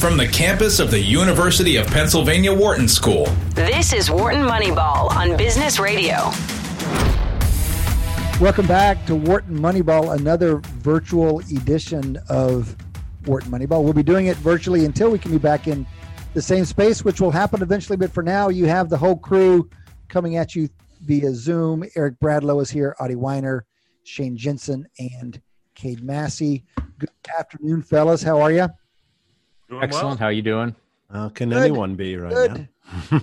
from the campus of the University of Pennsylvania Wharton School. This is Wharton Moneyball on Business Radio. Welcome back to Wharton Moneyball, another virtual edition of Wharton Moneyball. We'll be doing it virtually until we can be back in the same space, which will happen eventually. But for now, you have the whole crew coming at you via Zoom. Eric Bradlow is here, Adi Wyner, Shane Jensen, and Cade Massey. Good afternoon, fellas. How are you? Doing Excellent. Well. How you doing? How can Good. anyone be right Good. now?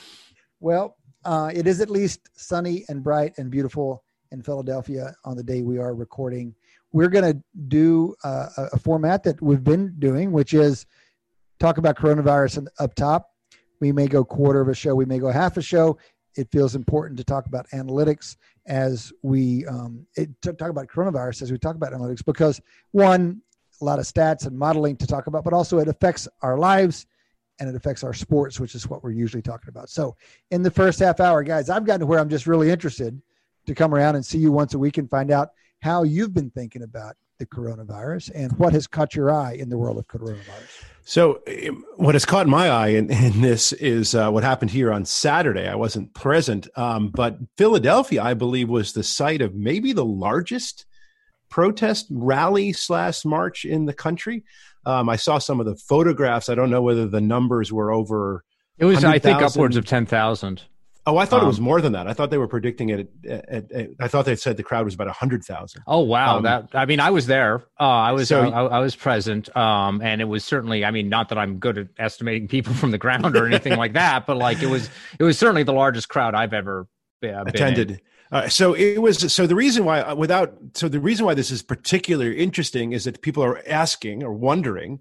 well, uh, it is at least sunny and bright and beautiful in Philadelphia on the day we are recording. We're going to do uh, a format that we've been doing, which is talk about coronavirus up top. We may go quarter of a show, we may go half a show. It feels important to talk about analytics as we um, it, talk about coronavirus as we talk about analytics because one, a lot of stats and modeling to talk about, but also it affects our lives and it affects our sports, which is what we're usually talking about. So, in the first half hour, guys, I've gotten to where I'm just really interested to come around and see you once a week and find out how you've been thinking about the coronavirus and what has caught your eye in the world of coronavirus. So, um, what has caught my eye in, in this is uh, what happened here on Saturday. I wasn't present, um, but Philadelphia, I believe, was the site of maybe the largest protest rally slash march in the country. Um, I saw some of the photographs. I don't know whether the numbers were over. It was, I think, upwards of ten thousand. Oh, I thought um, it was um, more than that. I thought they were predicting it. At, at, at, I thought they said the crowd was about hundred thousand. Oh wow! Um, that I mean, I was there. Uh, I was so, I, I, was present, um, and it was certainly. I mean, not that I'm good at estimating people from the ground or anything like that, but like it was, it was certainly the largest crowd I've ever uh, attended. Uh, so it was. So the reason why, uh, without, so the reason why this is particularly interesting is that people are asking or wondering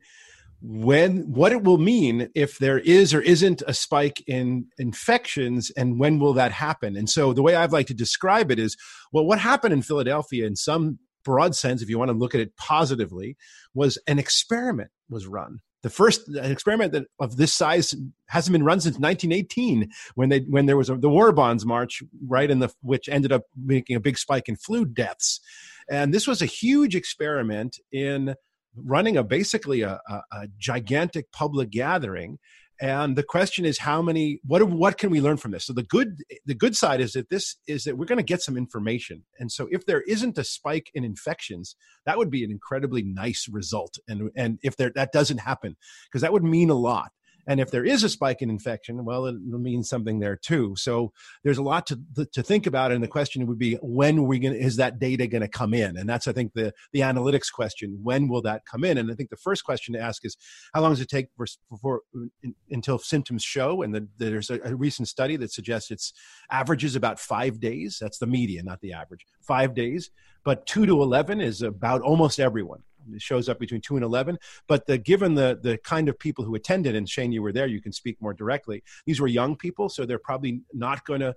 when what it will mean if there is or isn't a spike in infections and when will that happen and so the way i'd like to describe it is well what happened in philadelphia in some broad sense if you want to look at it positively was an experiment was run the first experiment that, of this size hasn't been run since 1918 when they when there was a, the war bonds march right in the which ended up making a big spike in flu deaths. And this was a huge experiment in running a basically a, a, a gigantic public gathering and the question is how many what what can we learn from this? So the good the good side is that this is that we're going to get some information. And so if there isn't a spike in infections that would be an incredibly nice result. And and if there that doesn't happen because that would mean a lot and if there is a spike in infection, well, it means something there too. So there's a lot to to think about, and the question would be when we going is that data going to come in? And that's I think the the analytics question. When will that come in? And I think the first question to ask is how long does it take before in, until symptoms show? And the, there's a, a recent study that suggests it's averages about five days. That's the median, not the average. Five days, but two to eleven is about almost everyone shows up between two and eleven. But the, given the the kind of people who attended, and Shane, you were there, you can speak more directly. These were young people, so they're probably not going to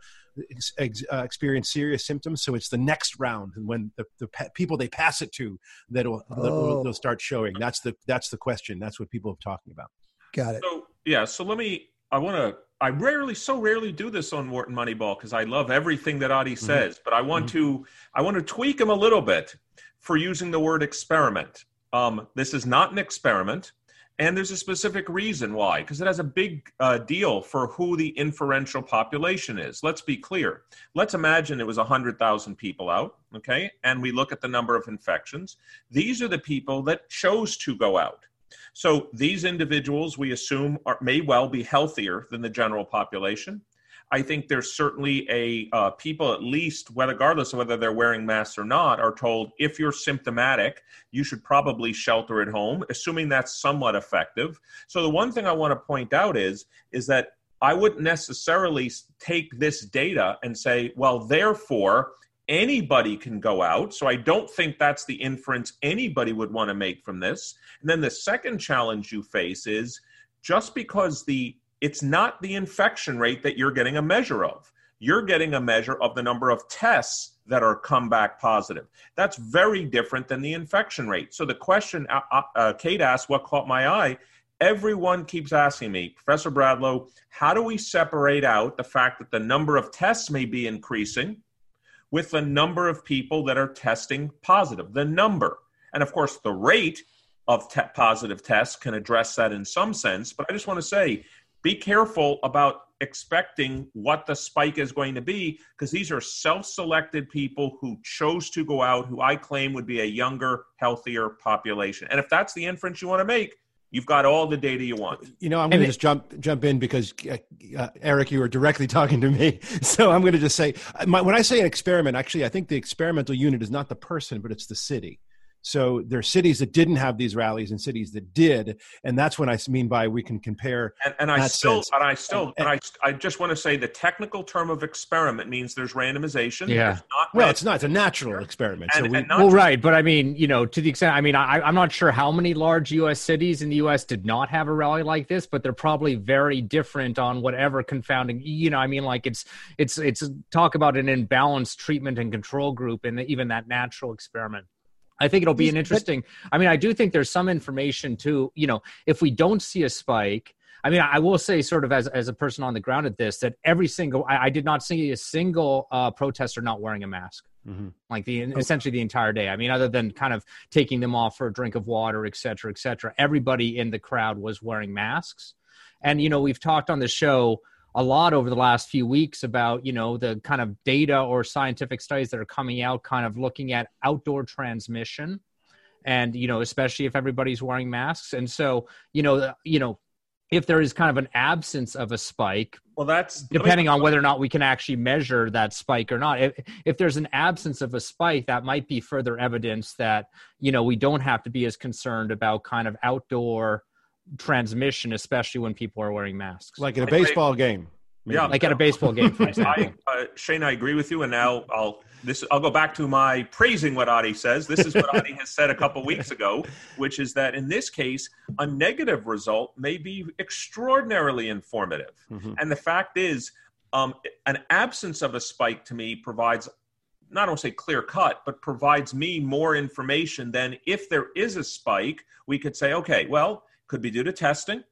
ex, uh, experience serious symptoms. So it's the next round, and when the, the pa- people they pass it to, that'll oh. they'll start showing. That's the that's the question. That's what people are talking about. Got it. So yeah, so let me. I want to I rarely, so rarely do this on Wharton Moneyball because I love everything that Adi mm-hmm. says, mm-hmm. but I want mm-hmm. to, I want to tweak him a little bit for using the word experiment. Um, this is not an experiment, and there's a specific reason why, because it has a big uh, deal for who the inferential population is. Let's be clear. Let's imagine it was 100,000 people out, okay, and we look at the number of infections. These are the people that chose to go out. So these individuals, we assume, are, may well be healthier than the general population. I think there's certainly a uh, people at least, whether regardless of whether they're wearing masks or not, are told if you're symptomatic, you should probably shelter at home, assuming that's somewhat effective. So the one thing I want to point out is is that I wouldn't necessarily take this data and say, well, therefore anybody can go out. So I don't think that's the inference anybody would want to make from this. And then the second challenge you face is just because the it's not the infection rate that you're getting a measure of. You're getting a measure of the number of tests that are come back positive. That's very different than the infection rate. So the question uh, uh, uh Cade asked, what caught my eye? Everyone keeps asking me, Professor Bradlow, how do we separate out the fact that the number of tests may be increasing with the number of people that are testing positive? The number. And of course, the rate of te- positive tests can address that in some sense. But I just want to say be careful about expecting what the spike is going to be because these are self selected people who chose to go out, who I claim would be a younger, healthier population. And if that's the inference you want to make, You've got all the data you want. You know, I'm going to just jump jump in because uh, uh, Eric, you were directly talking to me, so I'm going to just say my, when I say an experiment, actually, I think the experimental unit is not the person, but it's the city. So there are cities that didn't have these rallies and cities that did, and that's what I mean by we can compare. And, and I still, sense. and I still, and, and, and, I, I just want to say the technical term of experiment means there's randomization. Yeah. well, it's not. It's a natural experiment. So we, well, right, but I mean, you know, to the extent, I mean, I, I'm not sure how many large U.S. cities in the U.S. did not have a rally like this, but they're probably very different on whatever confounding. You know, I mean, like it's it's it's talk about an imbalanced treatment and control group, and even that natural experiment. I think it'll be an interesting. I mean, I do think there's some information too. You know, if we don't see a spike, I mean, I will say, sort of as as a person on the ground at this, that every single I, I did not see a single uh, protester not wearing a mask, mm-hmm. like the okay. essentially the entire day. I mean, other than kind of taking them off for a drink of water, et cetera, et cetera. Everybody in the crowd was wearing masks, and you know, we've talked on the show a lot over the last few weeks about you know the kind of data or scientific studies that are coming out kind of looking at outdoor transmission and you know especially if everybody's wearing masks. And so you know you know if there is kind of an absence of a spike well that's depending on whether or not we can actually measure that spike or not if, if there's an absence of a spike that might be further evidence that you know we don't have to be as concerned about kind of outdoor transmission, especially when people are wearing masks. Like at a baseball game. Maybe. Yeah, like at a baseball game, for example. I, uh, Shane, I agree with you, and now I'll this I'll go back to my praising what Adi says. This is what Adi has said a couple weeks ago, which is that in this case, a negative result may be extraordinarily informative, mm-hmm. and the fact is, um, an absence of a spike to me provides not only say clear cut, but provides me more information than if there is a spike, we could say, okay, well, could be due to testing.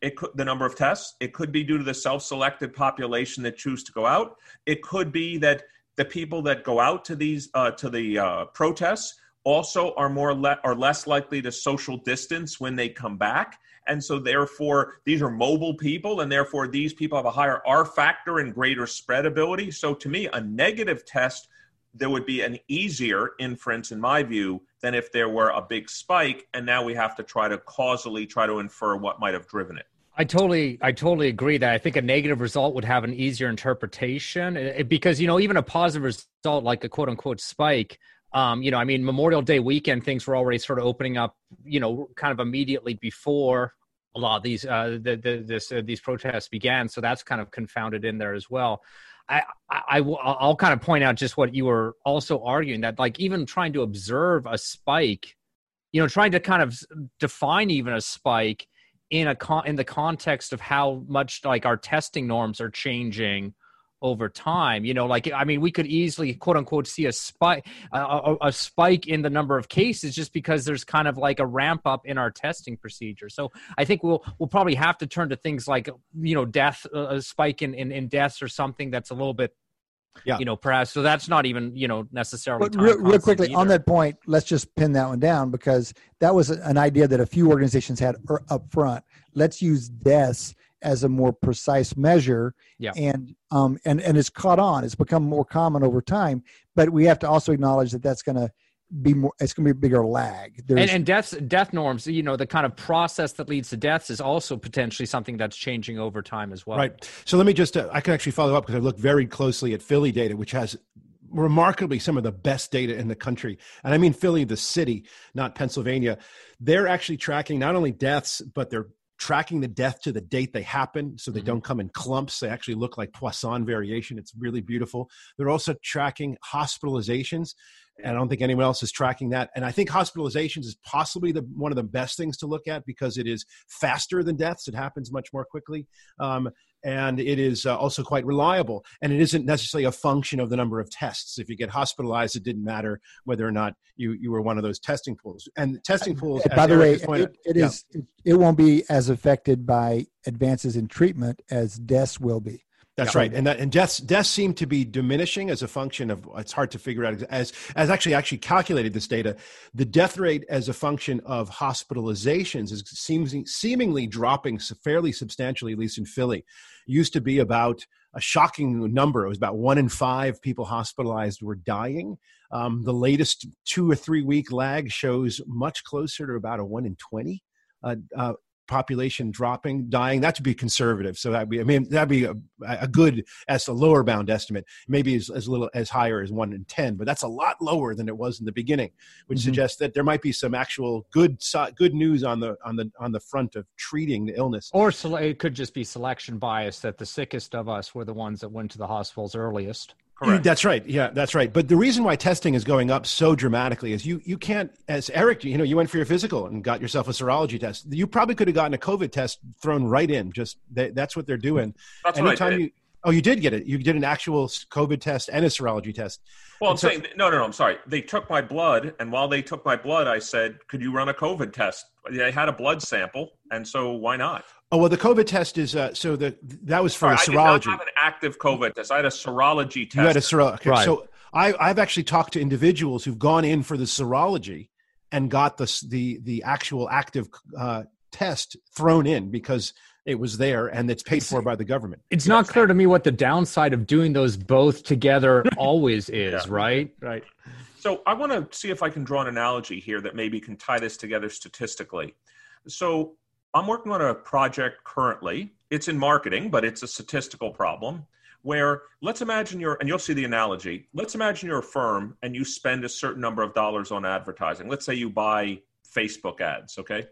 It could the number of tests. It could be due to the self-selected population that choose to go out. It could be that the people that go out to these uh, to the uh, protests also are more le- are less likely to social distance when they come back and so therefore these are mobile people and therefore these people have a higher r factor and greater spread ability so to me a negative test there would be an easier inference in my view than if there were a big spike and now we have to try to causally try to infer what might have driven it I totally, I totally agree that I think a negative result would have an easier interpretation it, because you know even a positive result like a quote unquote spike, um, you know, I mean Memorial Day weekend things were already sort of opening up, you know, kind of immediately before a lot of these uh, the, the, this uh, these protests began, so that's kind of confounded in there as well. I, I, I'll kind of point out just what you were also arguing that like even trying to observe a spike, you know, trying to kind of define even a spike in a con- in the context of how much like our testing norms are changing over time. You know, like I mean, we could easily quote unquote see a spike a, a, spike in the number of cases just because there's kind of like a ramp up in our testing procedure. So I think we'll we'll probably have to turn to things like you know death a spike in, in in deaths or something that's a little bit yeah. you know perhaps so that's not even you know necessarily but real, real quickly either. on that point let's just pin that one down because that was an idea that a few organizations had er, up front let's use deaths as a more precise measure yeah. and um and and it's caught on it's become more common over time but we have to also acknowledge that that's going to be more it's going to be a bigger lag. And, and deaths death norms you know the kind of process that leads to deaths is also potentially something that's changing over time as well. Right. So let me just uh, i can actually follow up because i looked very closely at philly data which has remarkably some of the best data in the country. And i mean philly the city not pennsylvania. They're actually tracking not only deaths but they're tracking the death to the date they happen so they mm-hmm. don't come in clumps. They actually look like poisson variation. It's really beautiful. They're also tracking hospitalizations and I don't think anyone else is tracking that. And I think hospitalizations is possibly the one of the best things to look at because it is faster than deaths. It happens much more quickly, um, and it is uh, also quite reliable. And it isn't necessarily a function of the number of tests. If you get hospitalized, it didn't matter whether or not you you were one of those testing pools. And testing pools. By the way, it, it is, yeah. it, it won't be as affected by advances in treatment as deaths will be That's yeah. right, and that and deaths deaths seem to be diminishing as a function of it's hard to figure out as as actually actually calculated this data. The death rate as a function of hospitalizations is seems seemingly dropping fairly substantially, at least in Philly. It used to be about a shocking number. It was about one in five people hospitalized were dying. Um, the latest two or three week lag shows much closer to about a one in twenty uh, uh, population dropping, dying, that would be conservative. So that'd be, I mean, that'd be a, a good as a lower bound estimate, maybe as, as little as higher as one in 10, but that's a lot lower than it was in the beginning, which mm-hmm. suggests that there might be some actual good, good news on the, on the, on the front of treating the illness. Or it could just be selection bias that the sickest of us were the ones that went to the hospitals earliest. Correct. That's right. Yeah, that's right. But the reason why testing is going up so dramatically is you you can't as Eric, you know, you went for your physical and got yourself a serology test. You probably could have gotten a COVID test thrown right in. Just they, that's what they're doing. That's Anytime what I did. you Oh, you did get it. You did an actual COVID test and a serology test. Well, I'm so, saying no, no, no. I'm sorry. They took my blood, and while they took my blood, I said, "Could you run a COVID test?" They had a blood sample, and so why not? Oh well, the COVID test is uh, so the that was for Sorry, a serology. I did not have an active COVID test. I had a serology test. You had a serology. Okay. Right. So I, I've actually talked to individuals who've gone in for the serology and got the the the actual active uh, test thrown in because it was there and it's paid for by the government. It's not clear to me what the downside of doing those both together always is, yeah. right? Right. So I want to see if I can draw an analogy here that maybe can tie this together statistically. So I'm working on a project currently. It's in marketing, but it's a statistical problem where let's imagine you're, and you'll see the analogy. Let's imagine you're a firm and you spend a certain number of dollars on advertising. Let's say you buy Facebook ads, okay?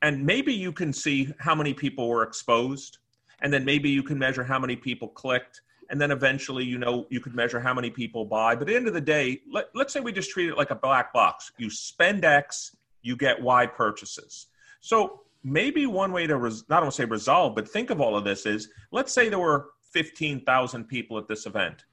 And maybe you can see how many people were exposed, and then maybe you can measure how many people clicked, and then eventually you know you could measure how many people buy. But at the end of the day, let, let's say we just treat it like a black box. You spend X, you get Y purchases. So maybe one way to res- not only say resolve, but think of all of this is let's say there were 15,000 people at this event.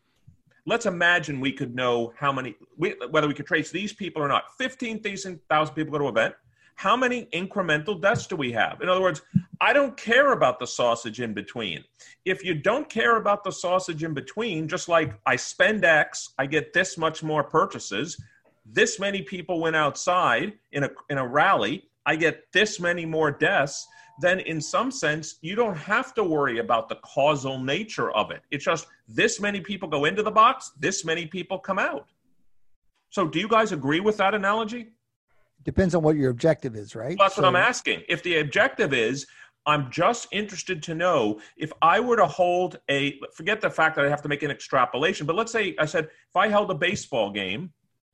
Let's imagine we could know how many, we, whether we could trace these people or not. 15,000 people go to an event. How many incremental deaths do we have? In other words, I don't care about the sausage in between. If you don't care about the sausage in between, just like I spend X, I get this much more purchases. This many people went outside in a in a rally I get this many more deaths, then in some sense, you don't have to worry about the causal nature of it. It's just this many people go into the box, this many people come out. So, do you guys agree with that analogy? Depends on what your objective is, right? Well, that's so, what I'm asking. If the objective is, I'm just interested to know if I were to hold a, forget the fact that I have to make an extrapolation, but let's say I said, if I held a baseball game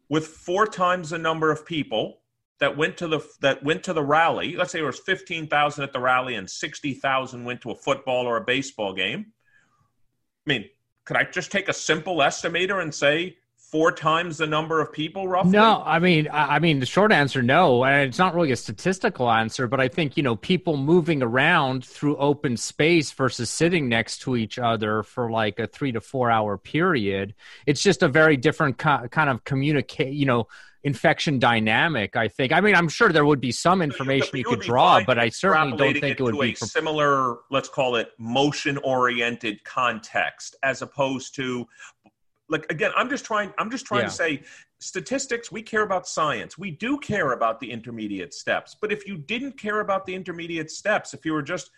with four times the number of people, that went to the that went to the rally. Let's say there was fifteen thousand at the rally and sixty thousand went to a football or a baseball game. I mean, could I just take a simple estimator and say four times the number of people roughly? No, I mean, I mean, the short answer, no, and it's not really a statistical answer, but I think you know people moving around through open space versus sitting next to each other for like a three to four hour period. It's just a very different kind of communicate, you know infection dynamic. I think. I mean, I'm sure there would be some information you, you could draw, but I certainly don't think it, it would be for... similar. Let's call it motion-oriented context, as opposed to like again. I'm just trying. I'm just trying yeah. to say statistics. We care about science. We do care about the intermediate steps. But if you didn't care about the intermediate steps, if you were just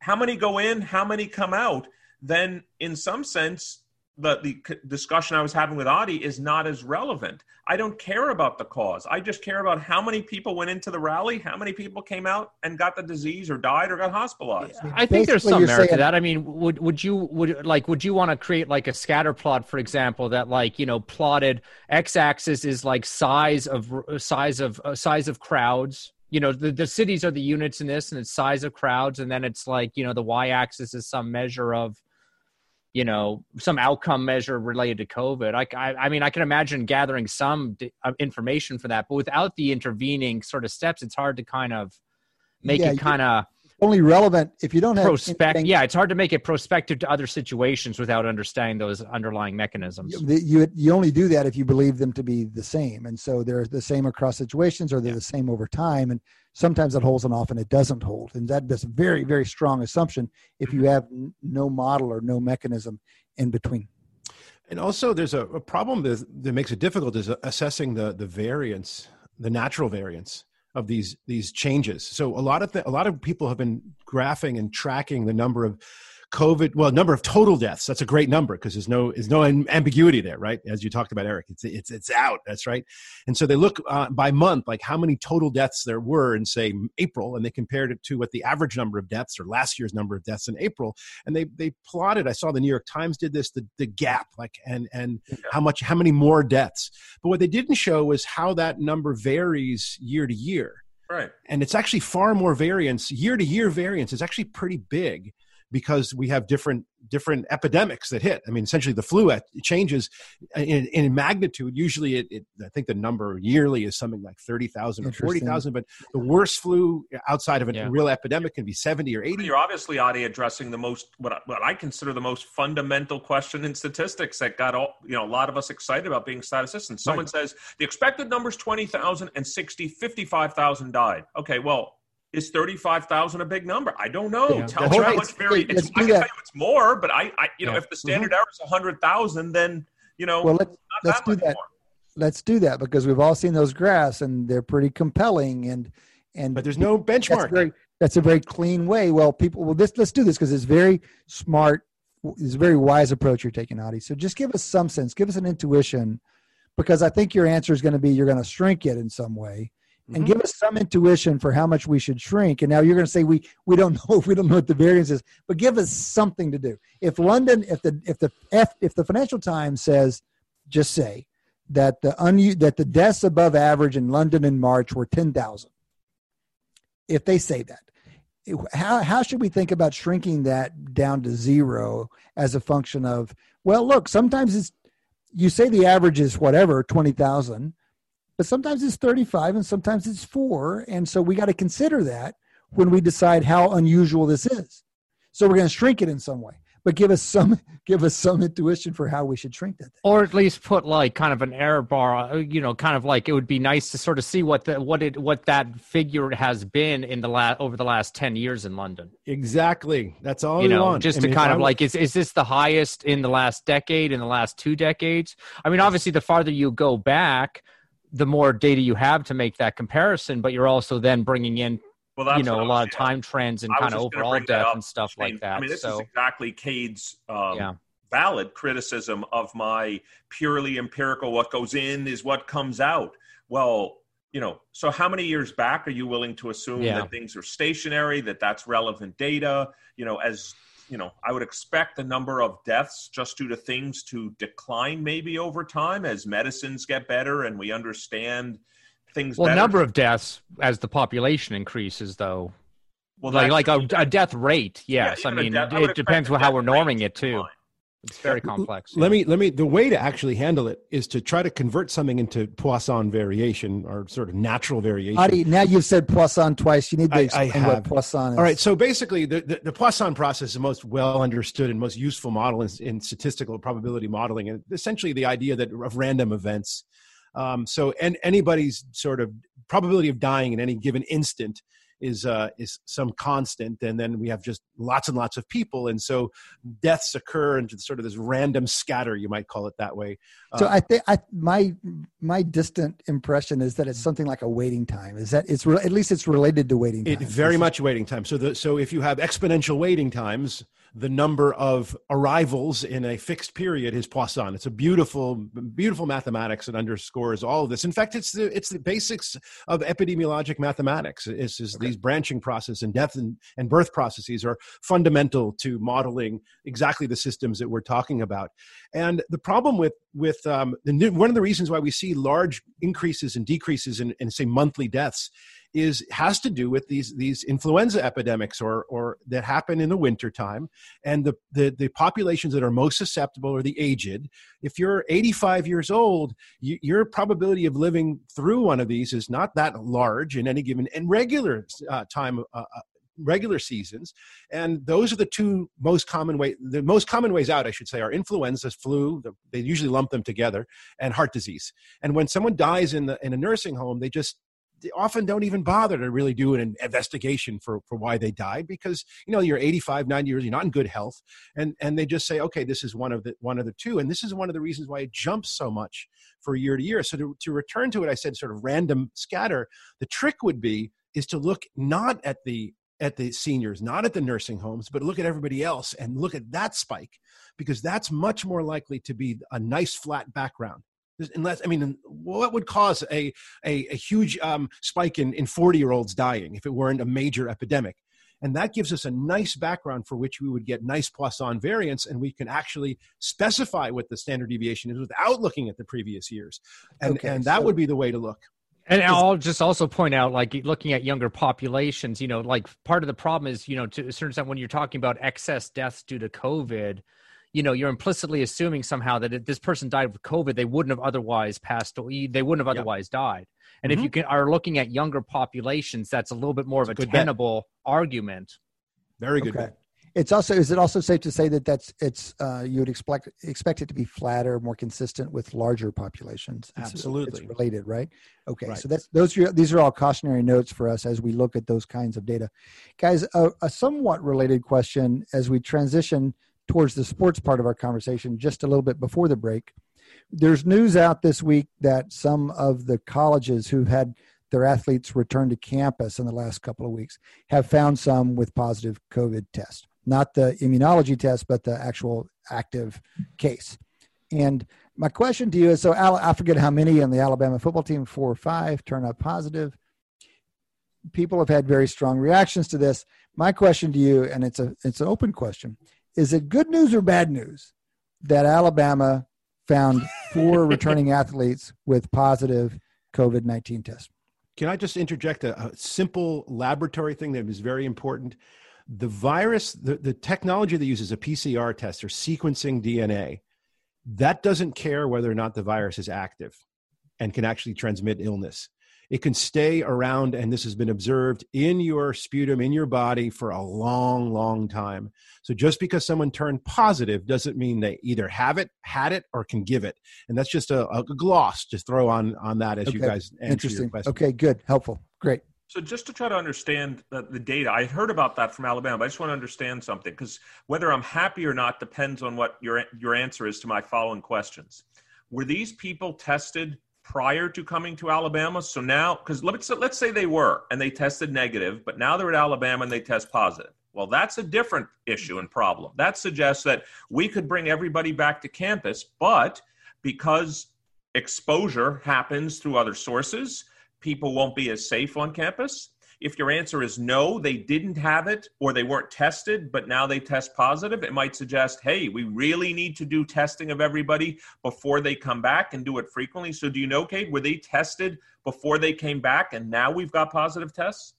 how many go in, how many come out, then in some sense the, the discussion I was having with Adi is not as relevant. I don't care about the cause. I just care about how many people went into the rally, how many people came out and got the disease or died or got hospitalized. I think there's some merit saying- to that. I mean, would would you would like would you want to create like a scatter plot, for example, that like you know plotted x-axis is like size of size of uh, size of crowds. You know, the, the cities are the units in this, and it's size of crowds, and then it's like you know the y-axis is some measure of you know some outcome measure related to covid I, I, I mean i can imagine gathering some d- uh, information for that but without the intervening sort of steps it's hard to kind of make yeah, it kind of only relevant if you don't have prospect yeah it's hard to make it prospective to other situations without understanding those underlying mechanisms you, you, you only do that if you believe them to be the same and so they're the same across situations or they're yeah. the same over time and sometimes it holds and often it doesn't hold. And that's a very, very strong assumption if you mm-hmm. have n- no model or no mechanism in between. And also, there's a, a problem that, that makes it difficult is uh, assessing the the variance, the natural variance of these these changes. So a lot of th- a lot of people have been graphing and tracking the number of COVID, well, number of total deaths. That's a great number because there's no there's no ambiguity there, right? As you talked about, Eric, it's it's it's out. That's right. And so they look uh, by month, like how many total deaths there were in say April, and they compared it to what the average number of deaths or last year's number of deaths in April, and they they plotted. I saw the New York Times did this, the the gap, like and and how much how many more deaths. But what they didn't show was how that number varies year to year. Right. And it's actually far more variance. Year to year variance is actually pretty big because we have different different epidemics that hit. I mean, essentially the flu changes in, in magnitude. Usually, it, it, I think the number yearly is something like thirty thousand or forty thousand. But the worst flu outside of a yeah. real epidemic can be seventy or eighty. You're obviously, Adi, addressing the most what I, what I consider the most fundamental question in statistics that got all you know a lot of us excited about being statisticians. Someone right. says the expected number is twenty thousand and 60, 55,000 died. Okay, well is 35,000 a big number? I don't know. Yeah. Tell me how much very, it's, I can tell you it's more, but I, I you know, if the standard mm-hmm. error is 100,000, then, you know, well, let's, let's that do that. More. Let's do that because we've all seen those graphs and they're pretty compelling and, and, but there's no benchmark. That's, very, that's a very clean way. Well, people, well, this, let's do this because it's very smart. It's a very wise approach you're taking, Adi. So just give us some sense, give us an intuition because I think your answer is going to be you're going to shrink it in some way and mm-hmm. give us some intuition for how much we should shrink. And now you're going to say we we don't know if we don't know what the variance is, but give us something to do. If London, if the if the F, if the Financial Times says, just say that the un, that the deaths above average in London in March were ten thousand. If they say that, how how should we think about shrinking that down to zero as a function of well, look, sometimes it's you say the average is whatever twenty thousand but sometimes it's 35 and sometimes it's four. And so we got to consider that when we decide how unusual this is. So we're going to shrink it in some way, but give us some give us some intuition for how we should shrink that. Thing. Or at least put like kind of an error bar, uh, you know, kind of like it would be nice to sort of see what the what it what that figure has been in the last over the last 10 years in London. Exactly. That's all you know, want. just I to mean, kind of like is is this the highest in the last decade in the last two decades? I mean, obviously the farther you go back, the more data you have to make that comparison, but you're also then bringing in well, you know, a lot of time trends and kind of overall death and stuff I mean, like that. I mean, this so, is exactly Cade's um, yeah. valid criticism of my purely empirical. What goes in is what comes out. Well, you know, so how many years back are you willing to assume yeah. that things are stationary? That that's relevant data? You know, as you know, I would expect the number of deaths just due to things to decline maybe over time as medicines get better and we understand things. Well, better. number of deaths as the population increases, though. Well, like like a, a, death rate, yes. Yeah, I mean, it depends on how we're norming it too. Decline. It's very complex. Let me let me. The way to actually handle it is to try to convert something into Poisson variation or sort of natural variation. Adi, now you've said Poisson twice. You need to explain I, I what Poisson is. All right. So basically, the, the, the, Poisson process is the most well understood and most useful model in, in statistical probability modeling, and essentially the idea that of random events. Um, so, and anybody's sort of probability of dying in any given instant is uh, is some constant, and then we have just lots and lots of people, and so deaths occur into sort of this random scatter, you might call it that way. So uh, I think I my my distant impression is that it's something like a waiting time. Is that it's re- at least it's related to waiting time. It very much waiting time. So the so if you have exponential waiting times, the number of arrivals in a fixed period is Poisson. It's a beautiful, beautiful mathematics that underscores all of this. In fact, it's the it's the basics of epidemiologic mathematics. Is okay. these branching processes and death and, and birth processes are fundamental to modeling exactly the systems that we're talking about. And the problem with with um, the, one of the reasons why we see large increases and decreases in, in say monthly deaths is has to do with these these influenza epidemics or or that happen in the wintertime. And the, the the populations that are most susceptible are the aged. If you're 85 years old you, your probability of living through one of these is not that large in any given and regular uh, time uh, uh, regular seasons and those are the two most common way the most common ways out i should say are influenza flu the, they usually lump them together and heart disease. And when someone dies in the in a nursing home they just often don't even bother to really do an investigation for, for why they died because you know you're 85 90 years you're not in good health and and they just say okay this is one of the one of the two and this is one of the reasons why it jumps so much for year to year. So to, to return to it i said sort of random scatter the trick would be is to look not at the at the seniors, not at the nursing homes, but look at everybody else and look at that spike because that's much more likely to be a nice flat background unless i mean what would cause a a, a huge um, spike in in 40 year olds dying if it weren't a major epidemic and that gives us a nice background for which we would get nice Poisson variance, and we can actually specify what the standard deviation is without looking at the previous years. And, okay, and that so, would be the way to look. And I'll just also point out, like looking at younger populations, you know, like part of the problem is, you know, to a certain extent, when you're talking about excess deaths due to COVID, you know you're implicitly assuming somehow that if this person died of covid they wouldn't have otherwise passed away, they wouldn't have otherwise yep. died and mm-hmm. if you can, are looking at younger populations that's a little bit more that's of a, a tenable bet. argument very good okay. It's also is it also safe to say that that's it's uh, you would expect expect it to be flatter more consistent with larger populations it's, absolutely it's related right okay right. so that's those are, these are all cautionary notes for us as we look at those kinds of data guys a, a somewhat related question as we transition towards the sports part of our conversation just a little bit before the break. There's news out this week that some of the colleges who've had their athletes return to campus in the last couple of weeks have found some with positive COVID test. Not the immunology test, but the actual active case. And my question to you is so I forget how many on the Alabama football team, four or five, turn up positive. People have had very strong reactions to this. My question to you, and it's a it's an open question, is it good news or bad news that Alabama found four returning athletes with positive COVID 19 tests? Can I just interject a, a, simple laboratory thing that is very important? The virus, the, the technology that uses a PCR test or sequencing DNA, that doesn't care whether or not the virus is active and can actually transmit illness it can stay around, and this has been observed in your sputum, in your body for a long, long time. So just because someone turned positive doesn't mean they either have it, had it, or can give it. And that's just a, a gloss to throw on on that as okay. you guys answer Interesting. your question. Okay, good, helpful, great. So just to try to understand the, the data, I heard about that from Alabama. But I just want to understand something because whether I'm happy or not depends on what your your answer is to my following questions. Were these people tested prior to coming to Alabama. So now, because let's let's say they were and they tested negative, but now they're at Alabama and they test positive. Well, that's a different issue and problem. That suggests that we could bring everybody back to campus, but because exposure happens through other sources, people won't be as safe on campus. If your answer is no, they didn't have it or they weren't tested, but now they test positive, it might suggest, hey, we really need to do testing of everybody before they come back and do it frequently. So, do you know, Cade, were they tested before they came back and now we've got positive tests?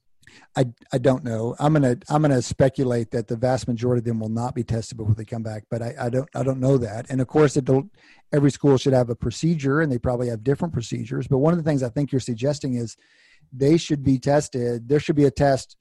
I, I don't know. I'm gonna I'm gonna speculate that the vast majority of them will not be tested before they come back, but I, I don't I don't know that. And of course, every school should have a procedure, and they probably have different procedures. But one of the things I think you're suggesting is they should be tested. There should be a test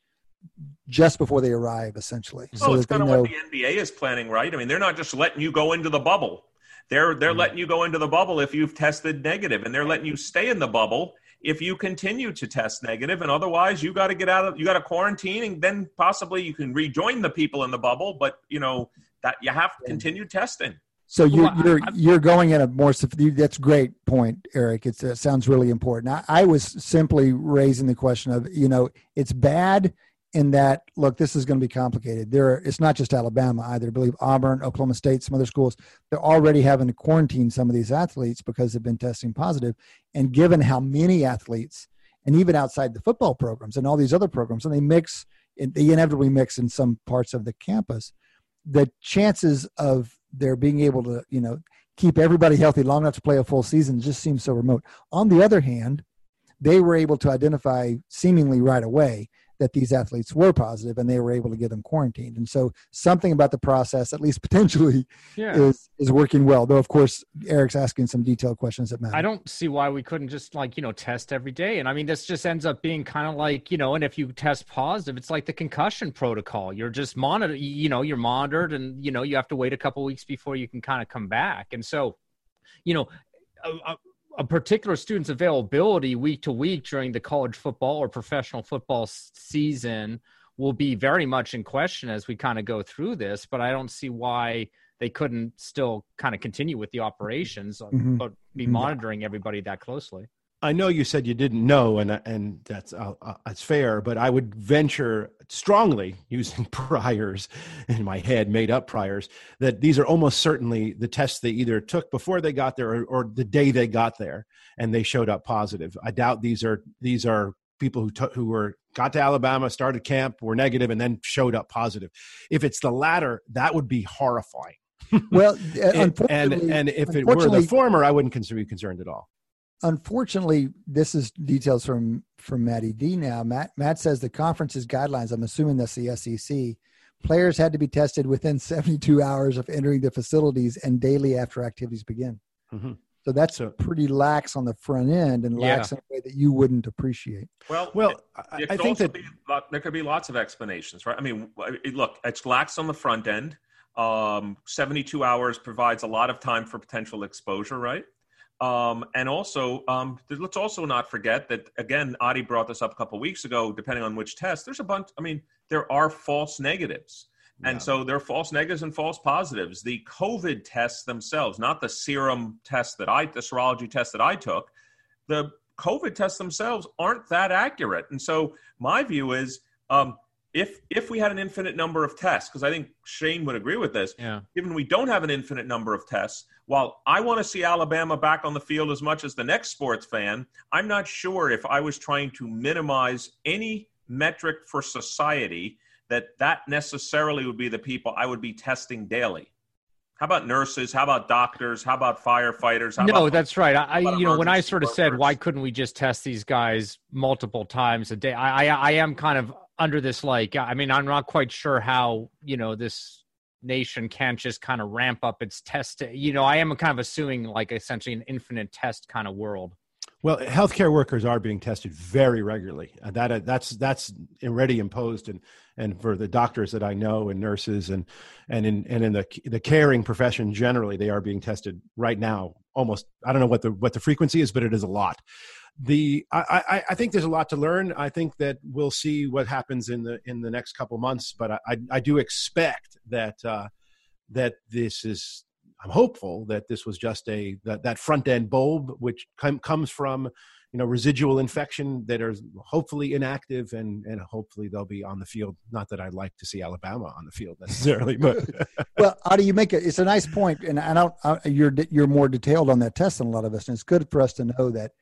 just before they arrive, essentially. Well, so it's kind of know... what the NBA is planning, right? I mean, they're not just letting you go into the bubble. They're they're mm-hmm. letting you go into the bubble if you've tested negative, and they're letting you stay in the bubble if you continue to test negative, and otherwise you got to get out of you got to quarantine, and then possibly you can rejoin the people in the bubble, but you know that you have to continue testing. So you're you're you're going in a more that's great point, Eric. It's, it sounds really important. I, I was simply raising the question of you know it's bad in that look this is going to be complicated. There are, it's not just Alabama either. I believe Auburn, Oklahoma State, some other schools they're already having to quarantine some of these athletes because they've been testing positive. And given how many athletes, and even outside the football programs and all these other programs, and they mix, they inevitably mix in some parts of the campus, the chances of they're being able to, you know, keep everybody healthy long enough to play a full season just seems so remote. On the other hand, they were able to identify seemingly right away that these athletes were positive and they were able to get them quarantined. And so something about the process, at least potentially, yeah. is is working well. Though of course Eric's asking some detailed questions that matter. I don't see why we couldn't just like, you know, test every day. And I mean this just ends up being kind of like, you know, and if you test positive, it's like the concussion protocol. You're just monitored, you know, you're monitored and you know, you have to wait a couple weeks before you can kind of come back. And so, you know, uh, a particular student's availability week to week during the college football or professional football season will be very much in question as we kind of go through this. But I don't see why they couldn't still kind of continue with the operations, mm-hmm. but be mm-hmm. monitoring everybody that closely. I know you said you didn't know, and and that's uh, uh, that's fair. But I would venture strongly, using priors in my head, made up priors, that these are almost certainly the tests they either took before they got there or, or the day they got there, and they showed up positive. I doubt these are these are people who t- who were got to Alabama, started camp, were negative, and then showed up positive. If it's the latter, that would be horrifying. Well, and, and, and if it were the former, I wouldn't consider be concerned at all unfortunately, this is details from from Matty D. Now, Matt Matt says the conference's guidelines. I'm assuming that's the SEC. Players had to be tested within 72 hours of entering the facilities and daily after activities begin. Mm-hmm. So that's so, pretty lax on the front end and lax yeah. in a way that you wouldn't appreciate. Well, well, I, I think that be, there could be lots of explanations, right? I mean, look, it's lax on the front end. Um, 72 hours provides a lot of time for potential exposure, right? Um, and also, um, let's also not forget that again, Adi brought this up a couple weeks ago. Depending on which test, there's a bunch. I mean, there are false negatives, yeah. and so there are false negatives and false positives. The COVID tests themselves, not the serum test that I, the serology test that I took, the COVID tests themselves aren't that accurate. And so my view is, um, if if we had an infinite number of tests, because I think Shane would agree with this, yeah. given we don't have an infinite number of tests, while I want to see Alabama back on the field as much as the next sports fan, I'm not sure if I was trying to minimize any metric for society that that necessarily would be the people I would be testing daily. How about nurses? How about doctors? How about firefighters? How no, about, that's right. I, you know, when I sort of workers? said, why couldn't we just test these guys multiple times a day? I, I, I am kind of under this like i mean i'm not quite sure how you know this nation can't just kind of ramp up its test you know i am kind of assuming like essentially an infinite test kind of world. Well healthcare workers are being tested very regularly. Uh, that uh, that's that's already imposed and and for the doctors that i know and nurses and and in and in the the caring profession generally they are being tested right now almost i don't know what the what the frequency is but it is a lot the I, I I think there's a lot to learn. I think that we'll see what happens in the in the next couple months, but I, I, I do expect that uh, that this is. I'm hopeful that this was just a that, that front end bulb, which com- comes from you know residual infection that are hopefully inactive and and hopefully they'll be on the field. Not that I'd like to see Alabama on the field necessarily, but well, Adi, you make it. It's a nice point, and I don't. I, you're you're more detailed on that test than a lot of us, and it's good for us to know that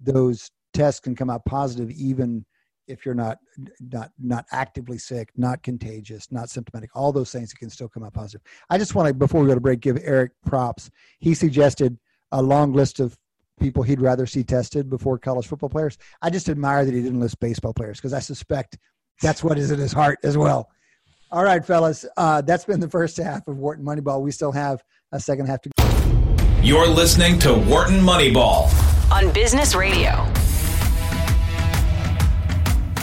those tests can come out positive even if you're not not not actively sick, not contagious, not symptomatic, all those things can still come out positive. I just want to before we go to break give Eric props. He suggested a long list of people he'd rather see tested before college football players. I just admire that he didn't list baseball players because I suspect that's what is in his heart as well. All right, fellas, uh, that's been the first half of Wharton Moneyball. We still have a second half to. You're listening to Wharton Moneyball on Business Radio.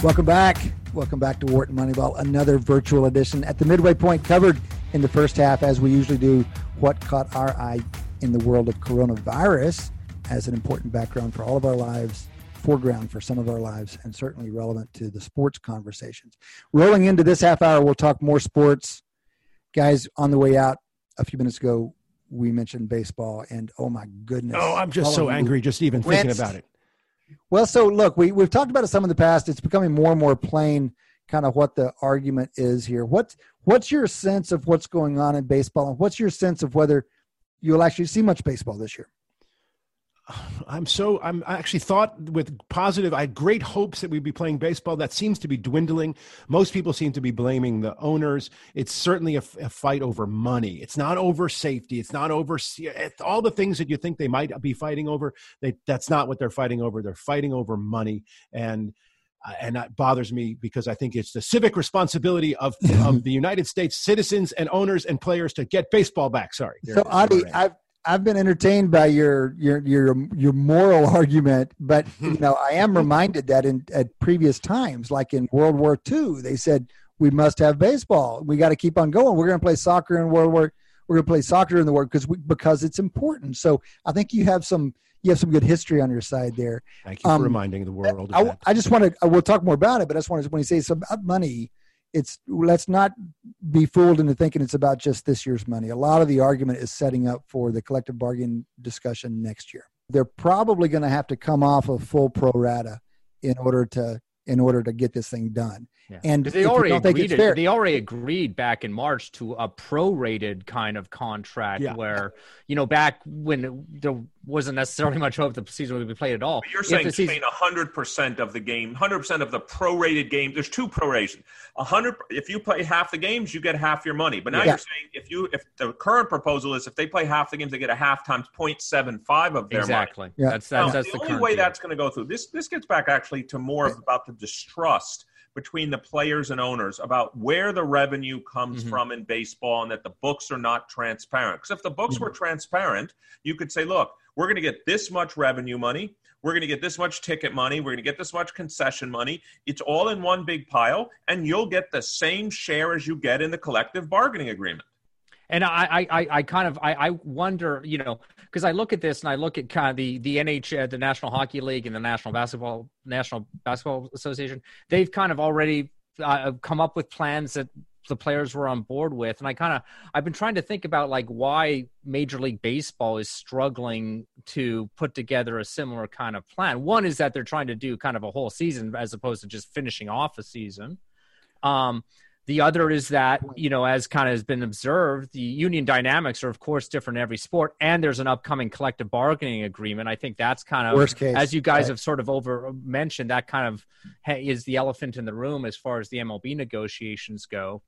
Welcome back. Welcome back to Wharton Moneyball, another virtual edition at the midway point covered in the first half, as we usually do, what caught our eye in the world of coronavirus as an important background for all of our lives, foreground for some of our lives, and certainly relevant to the sports conversations. Rolling into this half hour, we'll talk more sports. Guys, on the way out a few minutes ago, we mentioned baseball, and oh my goodness! Oh, I'm just so angry just even thinking about it. Well, so look, we we've talked about it some in the past. It's becoming more and more plain, kind of what the argument is here. What's what's your sense of what's going on in baseball, and what's your sense of whether you'll actually see much baseball this year? I'm so I'm I actually thought with positive. I had great hopes that we'd be playing baseball. That seems to be dwindling. Most people seem to be blaming the owners. It's certainly a, a fight over money. It's not over safety. It's not over all the things that you think they might be fighting over. They, that's not what they're fighting over. They're fighting over money and. Uh, and that bothers me because I think it's the civic responsibility of, of the United States citizens and owners and players to get baseball back. Sorry. So, Adi, I've I've been entertained by your your your your moral argument, but you know I am reminded that in at previous times, like in World War II, they said we must have baseball. We got to keep on going. We're going to play soccer in World War we're going to play soccer in the war because because it's important. So I think you have some you have some good history on your side there. Thank you for um, reminding the world. I, I, just wanted we'll talk more about it, but I just wanted to when you say it's about money, it's let's not be fooled into thinking it's about just this year's money. A lot of the argument is setting up for the collective bargaining discussion next year. They're probably going to have to come off of full pro rata in order to in order to get this thing done. Yeah. And they already agreed. Fair, they already agreed back in March to a prorated kind of contract yeah. where you know back when there wasn't necessarily much hope the season would be played at all. But you're saying season, hundred percent of the game, hundred percent of the prorated game. There's two prorations. Hundred. If you play half the games, you get half your money. But now yeah. you're saying if you if the current proposal is if they play half the games, they get a half times 0.75 of their exactly. money. Yeah. That's that's, now, that's the, the only way deal. that's going to go through. This this gets back actually to more about the distrust between the players and owners about where the revenue comes mm-hmm. from in baseball and that the books are not transparent. Because if the books mm-hmm. were transparent, you could say, look, we're going to get this much revenue money. We're going to get this much ticket money. We're going to get this much concession money. It's all in one big pile, and you'll get the same share as you get in the collective bargaining agreement. And I, I, I kind of, I, I wonder, you know, because I look at this and I look at kind of the the NH, uh, the National Hockey League and the National Basketball National Basketball Association. They've kind of already uh, come up with plans that the players were on board with, and I kind of, I've been trying to think about like why Major League Baseball is struggling to put together a similar kind of plan. One is that they're trying to do kind of a whole season as opposed to just finishing off a season. Um, the other is that, you know, as kind of has been observed, the union dynamics are, of course, different in every sport. And there's an upcoming collective bargaining agreement. I think that's kind of, Worst case. as you guys right. have sort of over mentioned, that kind of is the elephant in the room as far as the MLB negotiations go.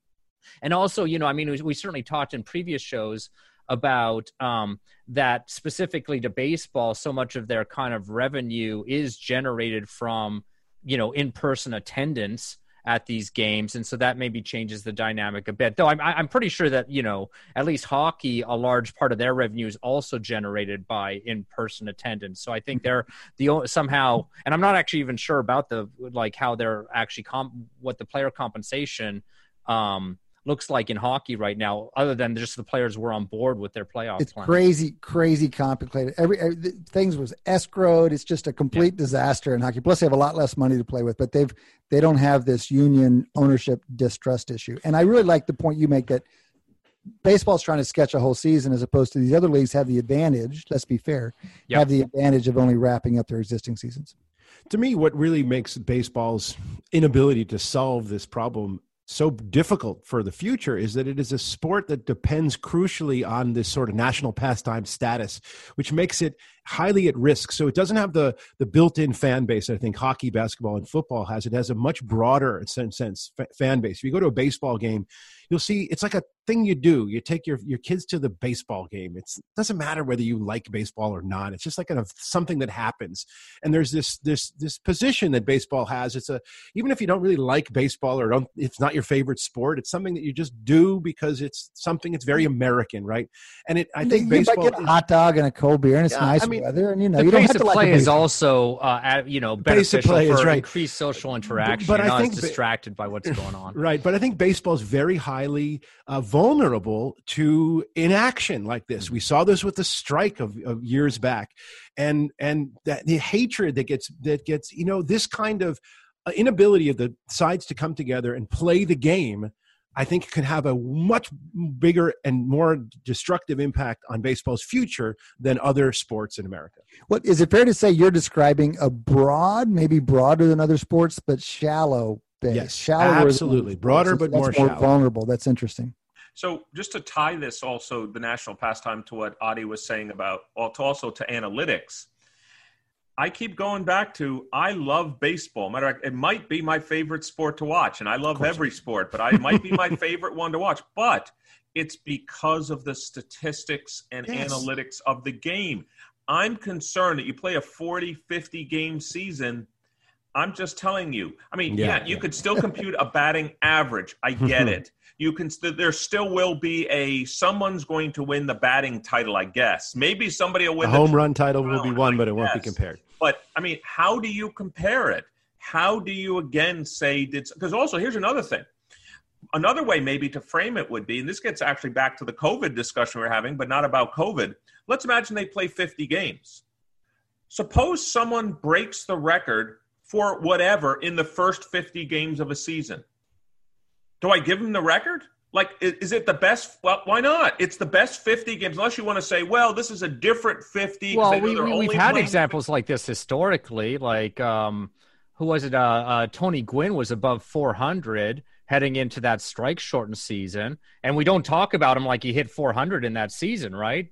And also, you know, I mean, we, we certainly talked in previous shows about um, that specifically to baseball, so much of their kind of revenue is generated from, you know, in person attendance at these games, and so that maybe changes the dynamic a bit. Though I'm I'm pretty sure that you know at least hockey, a large part of their revenue is also generated by in person attendance. So I think they're the somehow, and I'm not actually even sure about the like how they're actually comp what the player compensation. Um, looks like in hockey right now, other than just the players were on board with their playoff. It's crazy, crazy complicated. Every, every things was escrowed. It's just a complete yeah. disaster in hockey. Plus, they have a lot less money to play with, but they've they don't have this union ownership distrust issue. And I really like the point you make that baseball's trying to sketch a whole season as opposed to these other leagues have the advantage. Let's be fair, yep. have the advantage of only wrapping up their existing seasons. To me, what really makes baseball's inability to solve this problem so difficult for the future is that it is a sport that depends crucially on this sort of national pastime status, which makes it highly at risk. So it doesn't have the the built-in fan base that I think hockey, basketball, and football has. It has a much broader sense, sense fan base. If you go to a baseball game, you'll see it's like a thing you do. You take your your kids to the baseball game. It doesn't matter whether you like baseball or not. It's just like kind of something that happens. And there's this this this position that baseball has. It's a even if you don't really like baseball or don't, it's not your favorite sport. It's something that you just do because it's something. It's very American, right? And it I think you baseball get a hot dog and a cold beer, and it's yeah, nice I mean, weather. And you know, the you don't have to of like play is also uh, at, you know beneficial play for is right. increased social interaction. But, but I think distracted by what's going on. Right, but I think baseball is very highly uh, vulnerable to inaction like this. We saw this with the strike of, of years back, and and that the hatred that gets that gets you know this kind of uh, inability of the sides to come together and play the game. I think can have a much bigger and more destructive impact on baseball's future than other sports in America. What is it fair to say you're describing a broad, maybe broader than other sports, but shallow base? Yes, shallower absolutely broader, but more, more vulnerable. That's interesting. So just to tie this also the national pastime to what Adi was saying about also to analytics, I keep going back to I love baseball. Matter of fact, it might be my favorite sport to watch, and I love every sport, but I might be my favorite one to watch. But it's because of the statistics and yes. analytics of the game. I'm concerned that you play a 40, 50 game season. I'm just telling you. I mean, yeah, yeah you yeah. could still compute a batting average. I get it you can there still will be a someone's going to win the batting title i guess maybe somebody will win the home run title will be won but it won't be compared but i mean how do you compare it how do you again say did because also here's another thing another way maybe to frame it would be, and this gets actually back to the COVID discussion we're having, but not about COVID. Let's imagine they play 50 games. Suppose someone breaks the record for whatever in the first 50 games of a season. Do I give him the record? Like, is it the best? Well, why not? It's the best 50 games, unless you want to say, well, this is a different 50. Well, we, we, have had examples 50. like this historically. Like, um, who was it? Uh, uh, Tony Gwynn was above 400 heading into that strike shortened season. And we don't talk about him like he hit 400 in that season, right?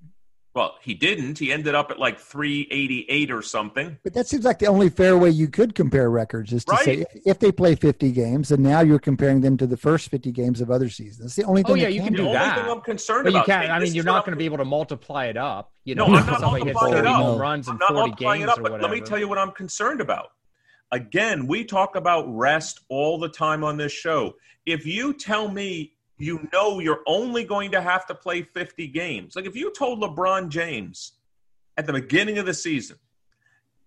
Well, he didn't. He ended up at like 388 or something. But that seems like the only fair way you could compare records is to right? say if, if, they play 50 games, and now you're comparing them to the first 50 games of other seasons. That's the only oh, thing. Oh yeah, you can, do the that. Only thing I'm concerned but about. You can't. I mean, you're not going to be able to multiply it up. You know, no, I'm not multiplying it up. Runs in 40 games it up, but let me tell you what I'm concerned about. Again, we talk about rest all the time on this show. If you tell me you know you're only going to have to play 50 games, like if you told LeBron James at the beginning of the season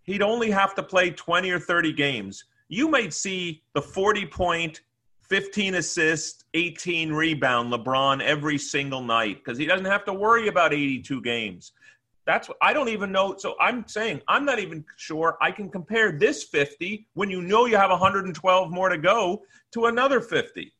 he'd only have to play 20 or 30 games, you might see the 40 point, 15 assist, 18 rebound LeBron every single night because he doesn't have to worry about 82 games. That's what I don't even know. So I'm saying I'm not even sure I can compare this 50 when you know you have 112 more to go to another 50.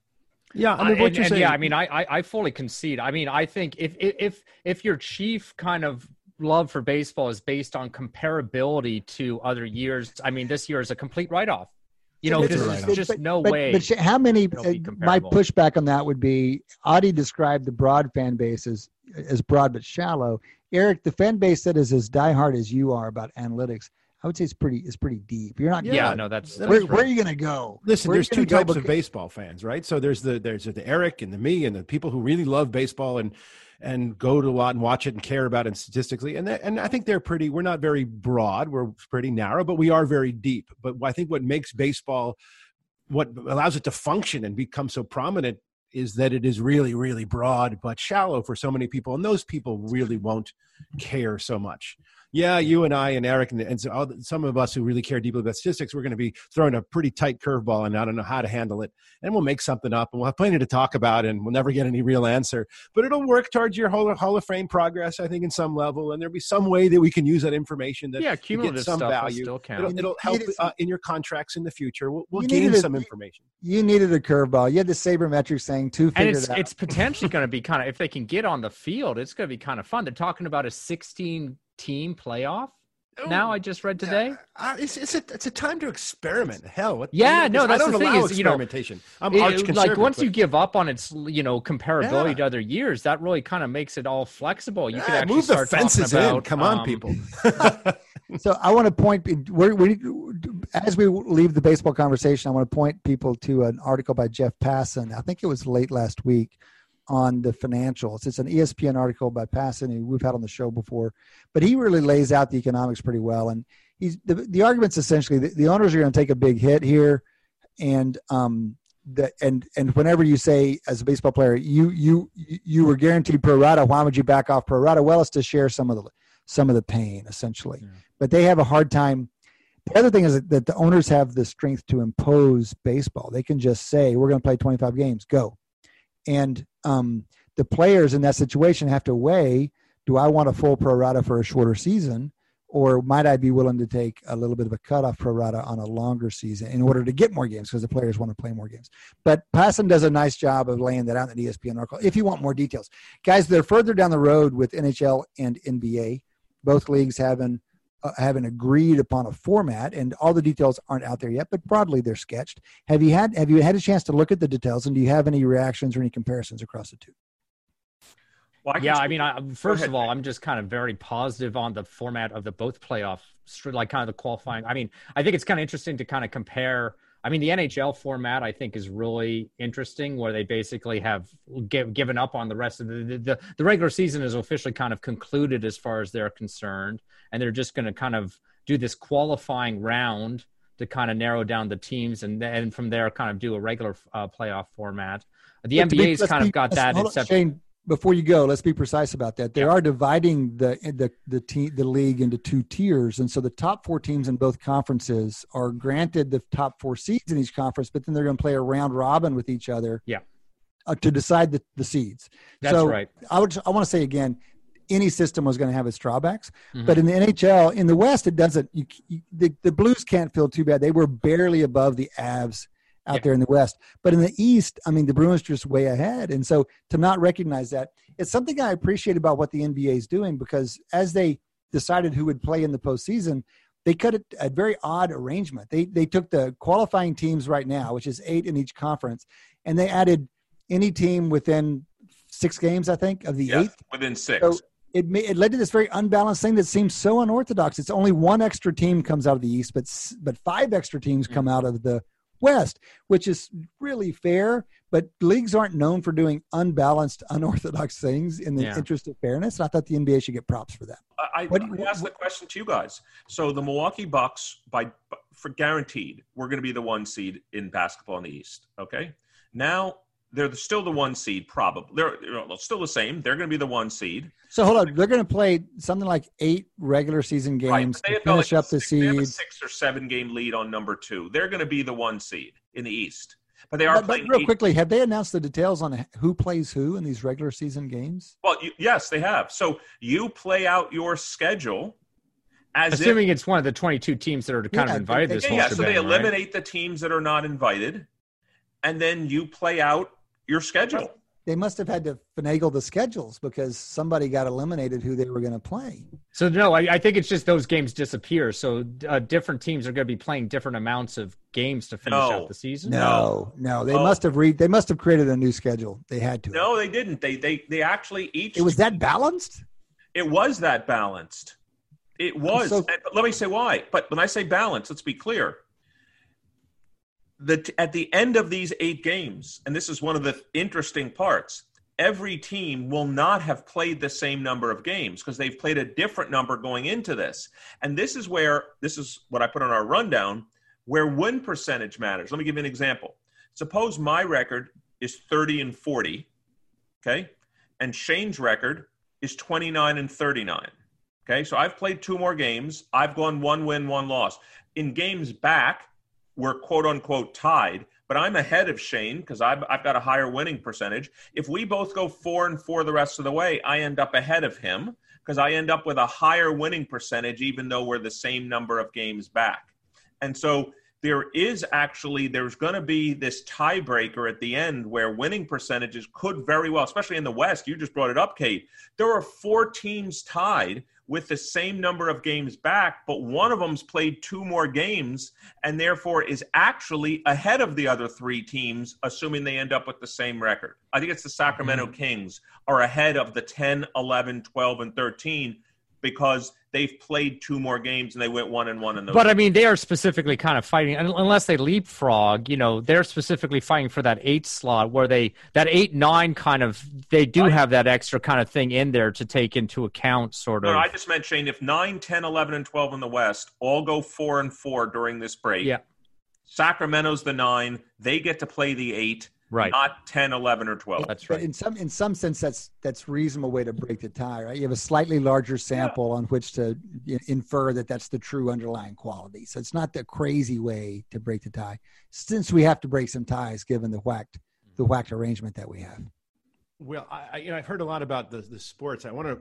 Yeah, I mean, what and, you're and saying. Yeah, I mean, I, I, I fully concede. I mean, I think if if if your chief kind of love for baseball is based on comparability to other years, I mean, this year is a complete write off. You know, there's just but, no but, way. But how many? Uh, my pushback on that would be: Adi described the broad fan base as as broad but shallow. Eric, the fan base that is as diehard as you are about analytics, I would say it's pretty it's pretty deep. You're not. Yeah, no, that's, that's where, where, are you going to go? Listen, where there's two types because- of baseball fans, right? So there's the there's the Eric and the me and the people who really love baseball and and go to a lot and watch it and care about it statistically. And and I think they're pretty. We're not very broad. We're pretty narrow, but we are very deep. But I think what makes baseball what allows it to function and become so prominent is that it is really, really broad but shallow for so many people, and those people really won't care so much yeah, you and I and Eric and, and so some of us who really care deeply about statistics, we're going to be throwing a pretty tight curveball, and I don't know how to handle it. And we'll make something up, and we'll have plenty to talk about, and we'll never get any real answer. But it'll work towards your Hall of, Hall of Fame progress, I think, in some level, and there'll be some way that we can use that information that yeah, cumulative some stuff value. Still count. It'll, it'll help uh, in your contracts in the future. We'll, we'll gain a, some information. You needed a curveball. You had the sabermetrics saying two. And it's it's potentially going to be kind of if they can get on the field, it's going to be kind of fun. They're talking about a 16 team playoff now I just read today. Uh, it's, it's, a, it's a time to experiment. Hell, what, yeah, no, that's I don't the thing is, you know, experimentation. I'm it, like once but, you give up on its, you know, comparability yeah. to other years, that really kind of makes it all flexible. You yeah, can actually move the fences about, in. Come on, um, people. so I want to point. We're, we, as we leave the baseball conversation, I want to point people to an article by Jeff Passan. I think it was late last week on the financials. It's an ESPN article by Passan, who we've had on the show before, but he really lays out the economics pretty well. And he's the, the argument's essentially the, the owners are going to take a big hit here, and um, the, and and whenever you say as a baseball player you you you were guaranteed pro rata, why would you back off pro rata? Well, it's to share some of the some of the pain essentially. Yeah. But they have a hard time. The other thing is that the owners have the strength to impose baseball. They can just say, "We're going to play 25 games, go," and um, the players in that situation have to weigh do I want a full pro rata for a shorter season? Or might I be willing to take a little bit of a cutoff pro rata on a longer season in order to get more games because the players want to play more games? But Passan does a nice job of laying that out in the ESPN article. If you want more details, guys, they're further down the road with NHL and NBA. Both leagues having uh, having agreed upon a format, and all the details aren't out there yet, but broadly they're sketched. Have you had have you had a chance to look at the details, and do you have any reactions or any comparisons across the two? Well, I yeah, I mean, I, first of all, I'm just kind of very positive on the format of the both playoff, like kind of the qualifying. I mean, I think it's kind of interesting to kind of compare. I mean, the NHL format I think is really interesting, where they basically have give, given up on the rest of the, the the regular season is officially kind of concluded as far as they're concerned, and they're just going to kind of do this qualifying round to kind of narrow down the teams, and then from there kind of do a regular uh, playoff format. The but NBA's be, kind be, of got that. Except, Shane, before you go, let's be precise about that. They yeah. are dividing the the the team the league into two tiers, and so the top four teams in both conferences are granted the top four seeds in each conference, but then they're going to play a round robin with each other. Yeah. uh, to decide the, the seeds. That's so right. I would I want to say again, any system was going to have its drawbacks, mm-hmm. but in the NHL in the West it doesn't. You, you, the the Blues can't feel too bad. They were barely above the Avs out yeah. there in the West, but in the East, I mean, the Bruins just way ahead, and so to not recognize that, it's something I appreciate about what the NBA is doing because as they decided who would play in the postseason, they cut it a very odd arrangement. They they took the qualifying teams right now, which is eight in each conference, and they added any team within six games, I think, of the yeah, eighth. Within six. So it may, it led to this very unbalanced thing that seems so unorthodox. It's only one extra team comes out of the East, but but five extra teams come mm. out of the West, which is really fair. But leagues aren't known for doing unbalanced, unorthodox things in the yeah. interest of fairness. And I thought the NBA should get props for that. I, what, I asked the question to you guys. So the Milwaukee Bucks, by for guaranteed, we're going to be the one seed in basketball in the East. Okay. Now they're still the one seed, probably. They're, they're still the same. They're going to be the one seed. So hold on, they're going to play something like eight regular season games right. to finish like up the seed. They have a six or seven game lead on number two. They're going to be the one seed in the East. But they are but, playing. But real eight. quickly, have they announced the details on who plays who in these regular season games? Well, you, yes, they have. So you play out your schedule. As Assuming if, it's one of the 22 teams that are kind yeah, of invited they, this yeah, yeah, so they eliminate right? the teams that are not invited, and then you play out your schedule they must have had to finagle the schedules because somebody got eliminated who they were going to play. So no, I, I, think it's just those games disappear. So uh, different teams are going to be playing different amounts of games to finish no. out the season. No, no, they oh. must have re- They must have created a new schedule. They had to. No, they didn't. They they they actually each. It was that balanced. It was that balanced. It was. So, let me say why. But when I say balance, let's be clear the, at the end of these eight games, and this is one of the interesting parts, every team will not have played the same number of games because they've played a different number going into this. And this is where, this is what I put on our rundown, where win percentage matters. Let me give you an example. Suppose my record is 30 and 40, okay? And Shane's record is 29 and 39. Okay, so I've played two more games. I've gone one win, one loss. In games back, we're quote unquote tied, but I'm ahead of Shane because I've, I've got a higher winning percentage. If we both go four and four the rest of the way, I end up ahead of him because I end up with a higher winning percentage, even though we're the same number of games back. And so there is actually there's going to be this tiebreaker at the end where winning percentages could very well, especially in the West. You just brought it up, Cade. There are four teams tied with the same number of games back, but one of them's played two more games and therefore is actually ahead of the other three teams, assuming they end up with the same record. I think it's the Sacramento mm-hmm. Kings are ahead of the 10, 11, 12, and 13 because they've played two more games and they went one and one in those. But I mean, they are specifically kind of fighting, unless they leapfrog. You know, they're specifically fighting for that eight slot where they that eight nine kind of they do have that extra kind of thing in there to take into account, sort of. No, I just meant Shane. If 9, 10, 11, and twelve in the West all go four and four during this break, yeah. Sacramento's the nine. They get to play the eight right. Not 10 11 or 12 that's right. in some in some sense that's that's reasonable way to break the tie right? You have a slightly larger sample yeah. on which to infer that that's the true underlying quality. So it's not the crazy way to break the tie since we have to break some ties given the whacked the mm-hmm. whacked arrangement that we have. Well, I, you know, I've heard a lot about the, the sports. I want to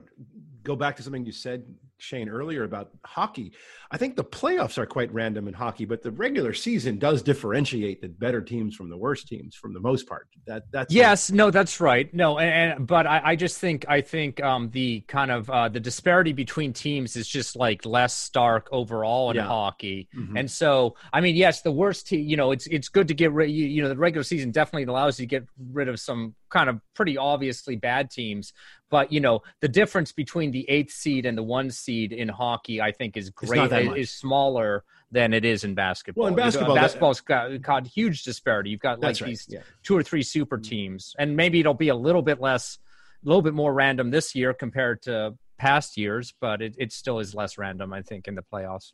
go back to something you said, Shane, earlier about hockey. I think the playoffs are quite random in hockey, but the regular season does differentiate the better teams from the worst teams, from the most part. That that's yes, no, that's right. No, and, and but I, I, just think I think um, the kind of uh, the disparity between teams is just like less stark overall in yeah. hockey, mm-hmm. and so I mean, yes, the worst team. You know, it's it's good to get rid. You, you know, the regular season definitely allows you to get rid of some kind of pretty obviously bad teams. But you know, the difference between the eighth seed and the one seed in hockey, I think, is great. Is, is smaller than it is in basketball. Well, in basketball, basketball's got, got huge disparity. You've got like right, these yeah. two or three super mm-hmm. teams, and maybe it'll be a little bit less, a little bit more random this year compared to past years, but it, it still is less random, I think, in the playoffs.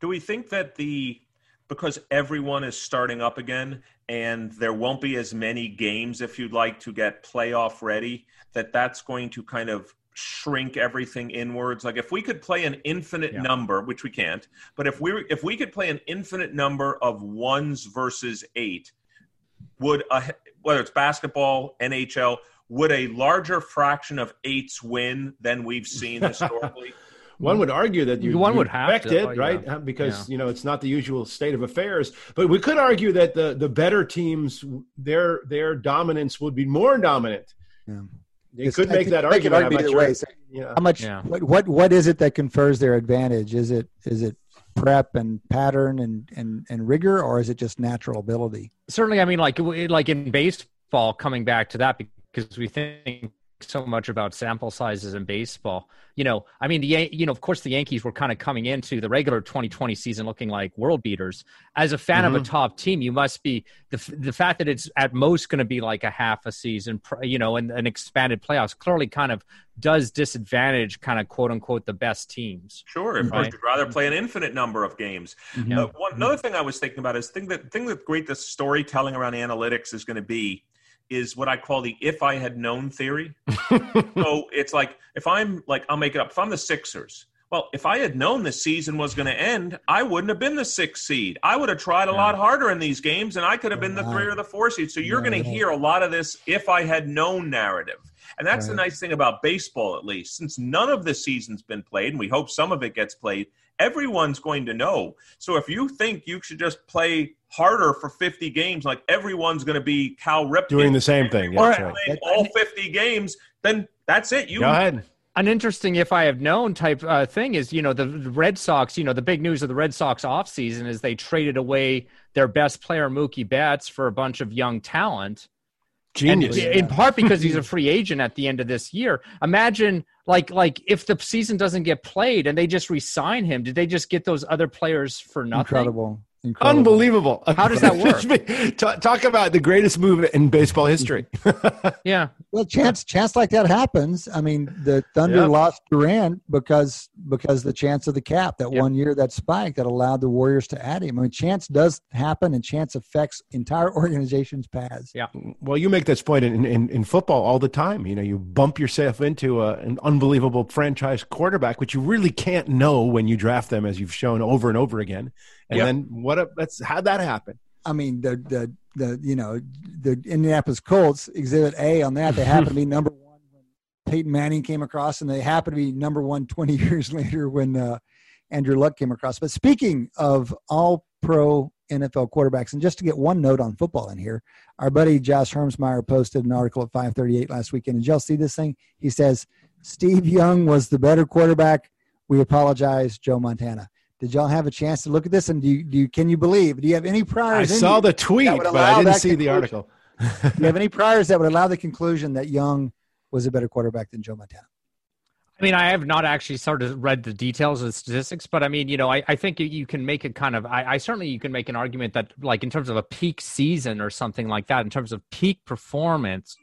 Do we think that the because everyone is starting up again and there won't be as many games if you'd like to get playoff ready that that's going to kind of shrink everything inwards like if we could play an infinite yeah. number which we can't but if we if we could play an infinite number of ones versus eight would a whether it's basketball, NHL, would a larger fraction of eights win than we've seen historically? One would argue that you one you would have expect to, it, yeah. right? Uh, Because Yeah. you know it's not the usual state of affairs. But we could argue that the the better teams, their their dominance would be more dominant. Yeah. They could I make think that could argument. argue but either you're- way. So yeah. How much? Yeah. What, what what is it that confers their advantage? Is it is it prep and pattern and and and rigor, or is it just natural ability? certainly i mean like like in baseball coming back to that because we think so much about sample sizes in baseball you know i mean the you know of course the yankees were kind of coming into the regular 2020 season looking like world beaters as a fan of a mm-hmm. top team you must be the the fact that it's at most going to be like a half a season you know and an expanded playoffs clearly kind of does disadvantage kind of quote unquote the best teams Sure, if Right. you'd rather play an infinite number of games. Yeah. Uh, one, another mm-hmm. thing I was thinking about is thing that thing that great the storytelling around analytics is going to be is what I call the if I had known theory. so it's like if I'm like I'll make it up. If I'm the Sixers, well, if I had known the season was going to end, I wouldn't have been the sixth seed. I would have tried a lot harder in these games, and I could have been the three or the four seed. So you're Right. going to hear a lot of this if I had known narrative. And that's the nice thing about baseball, at least, since none of the season's been played, and we hope some of it gets played. Everyone's going to know. So if you think you should just play harder for 50 games, like everyone's going to be Cal Ripken Doing the same thing. Or That's right. all 50 games, then that's it. You Go ahead. an interesting if I have known type uh, thing is, you know, the, the Red Sox, you know, the big news of the Red Sox offseason is they traded away their best player, Mookie Betts, for a bunch of young talent. Genius. And in part because he's a free agent at the end of this year. Imagine like like if the season doesn't get played and they just resign him, did they just get those other players for nothing? Incredible, incredible. Unbelievable. How does that work? talk, talk about the greatest move in baseball history. Yeah. Well, chance chance like that happens. I mean, the Thunder Yeah. lost Durant because because the chance of the cap that Yeah. one year that spike that allowed the Warriors to add him. I mean, chance does happen, and chance affects entire organizations' paths. Yeah. well, you make this point in, in, in football all the time. You know, you bump yourself into a, an unbelievable franchise quarterback, which you really can't know when you draft them, as you've shown over and over again. And Yep. then what? A, that's how'd that happen? I mean, the the the you know the Indianapolis Colts exhibit A on that. They happen to be number one when Peyton Manning came across, and they happen to be number one 20 years later when uh, Andrew Luck came across. But speaking of all pro NFL quarterbacks, and just to get one note on football in here, our buddy Josh Hermsmeyer posted an article at 538 last weekend. Did y'all see this thing? He says Steve Young was the better quarterback. We apologize, Joe Montana. Did y'all have a chance to look at this? And do you, do you can you believe? Do you have any I priors? in saw you? the tweet, but I didn't that see the article. Do you have any priors that would allow the conclusion that Young was a better quarterback than Joe Montana? I mean, I have not actually sort of read the details of the statistics, but I mean, you know, I, I think you- you can make a kind of, I, I certainly you can make an argument that, like, in terms of a peak season or something like that, in terms of peak performance,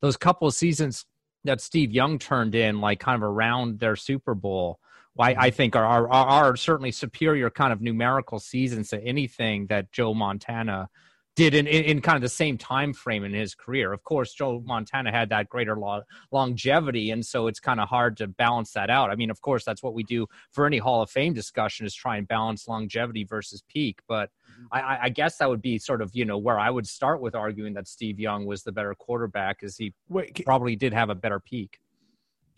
those couple of seasons that Steve Young turned in, like, kind of around their Super Bowl, I, mm-hmm. I think are, are are certainly superior kind of numerical seasons to anything that Joe Montana did in, in, in kind of the same time frame in his career. Of course, Joe Montana had that greater lo- longevity, and so it's kind of hard to balance that out. I mean, of course, that's what we do for any Hall of Fame discussion is try and balance longevity versus peak. But mm-hmm. I, I- I guess that would be sort of you know where I would start with arguing that Steve Young was the better quarterback, is he Wait, ca- probably did have a better peak.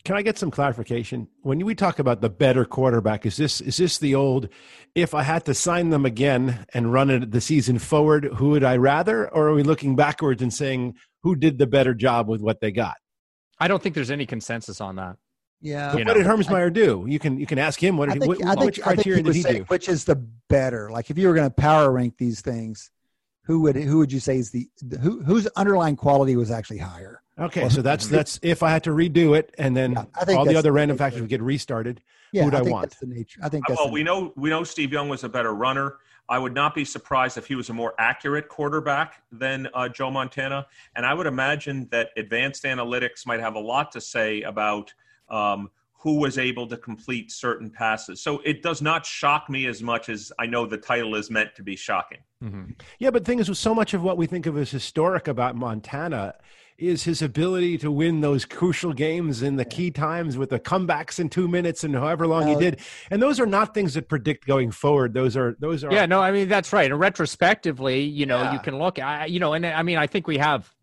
Can I get some clarification? When we talk about the better quarterback, is this is this the old? If I had to sign them again and run it the season forward, who would I rather? Or are we looking backwards and saying who did the better job with what they got? I don't think there's any consensus on that. Yeah, But what know, did Hermsmeyer do? You can you can ask him what, I did, think, what, I think, which I think criteria he did he say do? which is the better. Like if you were going to power rank these things, who would who would you say is the who whose underlying quality was actually higher? Okay, so that's that's if I had to redo it, and then Yeah, I think all the other the random nature. factors would get restarted. Yeah, Who'd I think want? that's the nature. I think that's well, the we know we know Steve Young was a better runner. I would not be surprised if he was a more accurate quarterback than uh, Joe Montana, and I would imagine that advanced analytics might have a lot to say about um, who was able to complete certain passes. So it does not shock me as much as I know the title is meant to be shocking. Yeah, but the thing is, with so much of what we think of as historic about Montana is his ability to win those crucial games in the key times with the comebacks in two minutes and however long he did. And those are not things that predict going forward. Those are those are Yeah, no, I mean that's right. And retrospectively, you know, Yeah. you can look. I, you know, and I mean, I think we have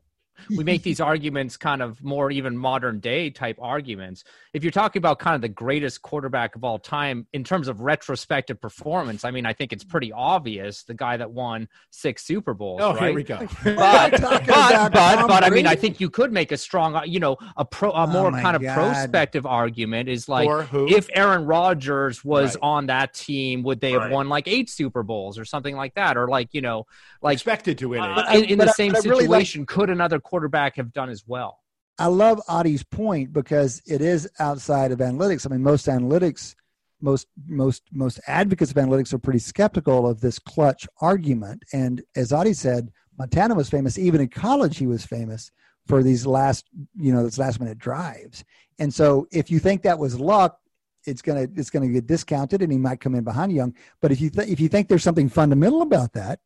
we make these arguments kind of more even modern day type arguments. If you're talking about kind of the greatest quarterback of all time in terms of retrospective performance, I mean, I think it's pretty obvious the guy that won six Super Bowls. Oh, right? here we go. But but but, but I mean, I think you could make a strong, you know, a pro, a Oh more my kind of prospective argument is like if Aaron Rodgers was Right. on that team, would they have won like eight Super Bowls or something like that, or like you know, like expected to win it. uh, in, in but the I- same but I really like- situation, could another quarterback have done as well? I love Adi's point because it is outside of analytics. I mean, most analytics, most most most advocates of analytics are pretty skeptical of this clutch argument. And as Adi said, Montana was famous. Even in college, he was famous for these last, you know, these last minute drives. And so, if you think that was luck, it's gonna it's gonna get discounted, and he might come in behind Young. But if you th- if you think there's something fundamental about that,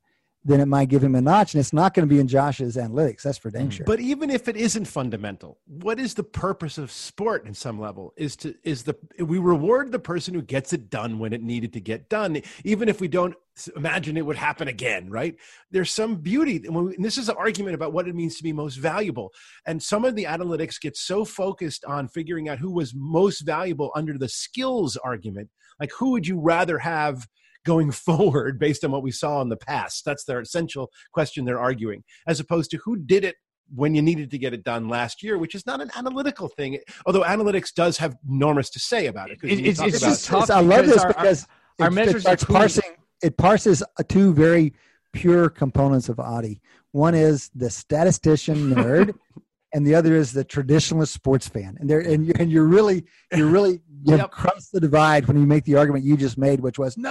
then it might give him a notch, and it's not going to be in Josh's analytics. That's for dang mm. sure. But even if it isn't fundamental, what is the purpose of sport in some level? Is to is the we reward the person who gets it done when it needed to get done, even if we don't imagine it would happen again, right? There's some beauty. And when- and this is an argument about what it means to be most valuable. And some of the analytics get so focused on figuring out who was most valuable under the skills argument. Like who would you rather have going forward based on what we saw in the past? That's their essential question they're arguing, as opposed to who did it when you needed to get it done last year, which is not an analytical thing. Although analytics does have enormous to say about it. 'cause It- it's- it's about- just tough I love this our- because our it, measures it starts parsing. It parses two very pure components of Adi. One is the statistician nerd, and the other is the traditionalist sports fan. And there, and you're, and you're really, you're really, you've Yep. crossed the divide when you make the argument you just made, which was, no,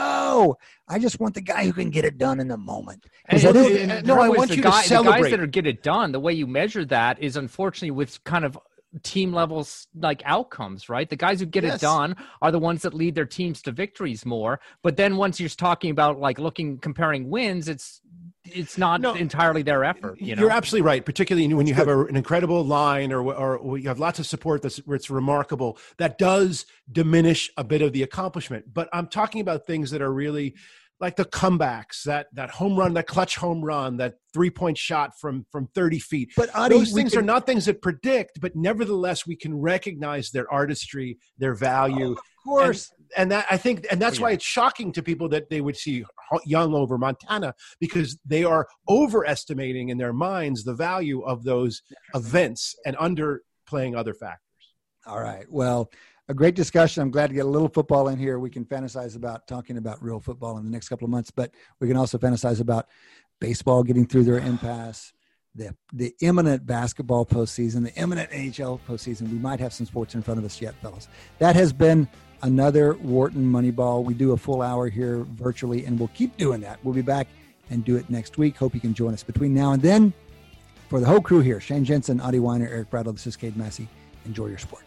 I just want the guy who can get it done in the moment. And that it- is- and and- no, I want the you to guy, The celebrate. guys that are get it done, the way you measure that is unfortunately with kind of team levels like outcomes, right? The guys who get Yes. it done are the ones that lead their teams to victories more. But then once you're talking about like looking comparing wins, it's it's not No, entirely their effort. You know, You're absolutely right, particularly when you have a, an incredible line or, or, or you have lots of support that's where it's remarkable. That does diminish a bit of the accomplishment. But I'm talking about things that are really like the comebacks, that that home run, that clutch home run, that three point shot from from 30 feet. But Adi, Those things can- are not things that predict, but nevertheless we can recognize their artistry, their value. of course. and that I think, and that's Oh, why it's shocking to people that they would see Young over Montana because they are overestimating in their minds the value of those events and underplaying other factors. All right. Well, a great discussion. I'm glad to get a little football in here. We can fantasize about talking about real football in the next couple of months, but we can also fantasize about baseball getting through their impasse, the the imminent basketball postseason, the imminent NHL postseason. We might have some sports in front of us yet, fellas. That has been another Wharton Moneyball. We do a full hour here virtually, and we'll keep doing that. We'll be back and do it next week. Hope you can join us between now and then. For the whole crew here, Shane Jensen, Adi Wyner, Eric Bradlow, this is Cade Massey. Enjoy your sports.